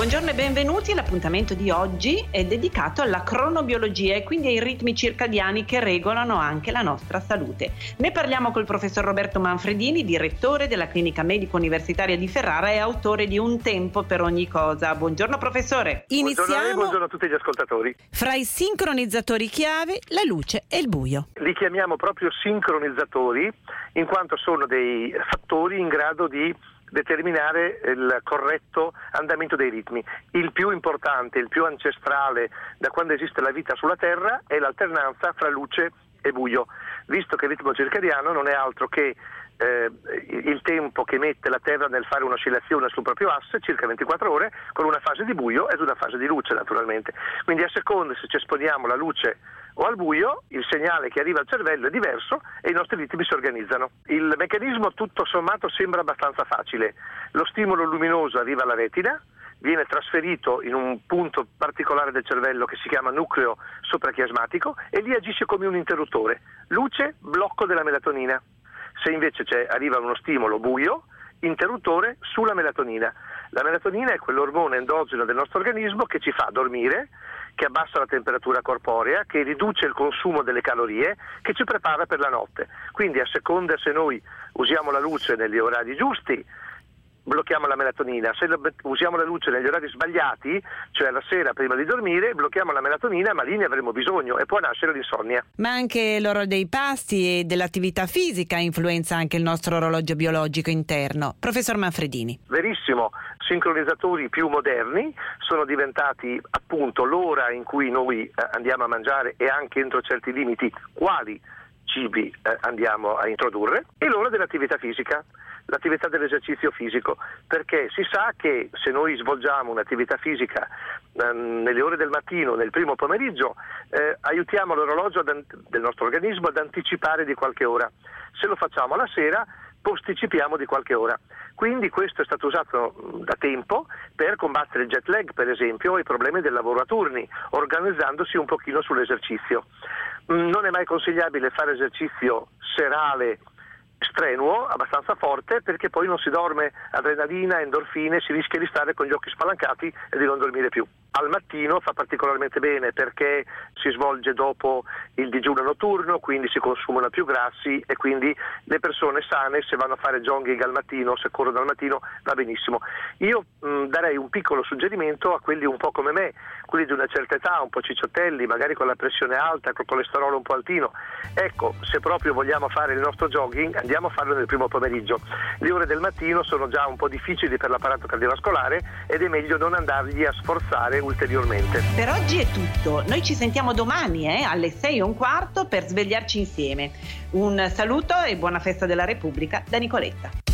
Buongiorno e benvenuti. L'appuntamento di oggi è dedicato alla cronobiologia e quindi ai ritmi circadiani che regolano anche la nostra salute. Ne parliamo col professor Roberto Manfredini, direttore della Clinica Medico Universitaria di Ferrara e autore di Un tempo per ogni cosa. Buongiorno professore. Iniziamo buongiorno, buongiorno a tutti gli ascoltatori. Fra i sincronizzatori chiave, la luce e il buio. Li chiamiamo proprio sincronizzatori in quanto sono dei fattori in grado di determinare il corretto andamento dei ritmi. Il più importante, il più ancestrale da quando esiste la vita sulla Terra è l'alternanza fra luce e buio, visto che il ritmo circadiano non è altro che eh, il tempo che mette la Terra nel fare un'oscillazione sul proprio asse, circa 24 ore, con una fase di buio ed una fase di luce naturalmente. Quindi a seconda se ci esponiamo alla luce o al buio, il segnale che arriva al cervello è diverso e i nostri ritmi si organizzano. Il meccanismo tutto sommato sembra abbastanza facile. Lo stimolo luminoso arriva alla retina, viene trasferito in un punto particolare del cervello che si chiama nucleo soprachiasmatico e lì agisce come un interruttore. Luce, blocco della melatonina. Se invece arriva uno stimolo buio, interruttore sulla melatonina. La melatonina è quell'ormone endogeno del nostro organismo che ci fa dormire, che abbassa la temperatura corporea, che riduce il consumo delle calorie, che ci prepara per la notte. Quindi a seconda se noi usiamo la luce negli orari giusti, blocchiamo la melatonina, se usiamo la luce negli orari sbagliati, cioè la sera prima di dormire, blocchiamo la melatonina, ma lì ne avremo bisogno e può nascere l'insonnia. Ma anche l'oro dei pasti e dell'attività fisica influenza anche il nostro orologio biologico interno. Professor Manfredini. Verissimo, sincronizzatori più moderni sono diventati appunto l'ora in cui noi eh, andiamo a mangiare e anche entro certi limiti quali cibi eh, andiamo a introdurre e l'ora dell'attività fisica l'attività dell'esercizio fisico, perché si sa che se noi svolgiamo un'attività fisica ehm, nelle ore del mattino, nel primo pomeriggio, eh, aiutiamo l'orologio del nostro organismo ad anticipare di qualche ora. Se lo facciamo la sera, posticipiamo di qualche ora. Quindi questo è stato usato da tempo per combattere il jet lag, per esempio, e i problemi del lavoro a turni, organizzandosi un pochino sull'esercizio. Non è mai consigliabile fare esercizio serale strenuo, abbastanza forte, perché poi non si dorme adrenalina, endorfine, si rischia di stare con gli occhi spalancati e di non dormire più. Al mattino fa particolarmente bene perché si svolge dopo il digiuno notturno, quindi si consumano più grassi e quindi le persone sane se vanno a fare jogging al mattino, se corrono al mattino, va benissimo. Io mh, darei un piccolo suggerimento a quelli un po' come me, quelli di una certa età, un po' cicciottelli, magari con la pressione alta, con il colesterolo un po' altino. Ecco, se proprio vogliamo fare il nostro jogging, andiamo a farlo nel primo pomeriggio. Le ore del mattino sono già un po' difficili per l'apparato cardiovascolare ed è meglio non andargli a sforzare ulteriormente. Per oggi è tutto, noi ci sentiamo domani eh, alle 6 e un quarto per svegliarci insieme. Un saluto e buona festa della Repubblica da Nicoletta.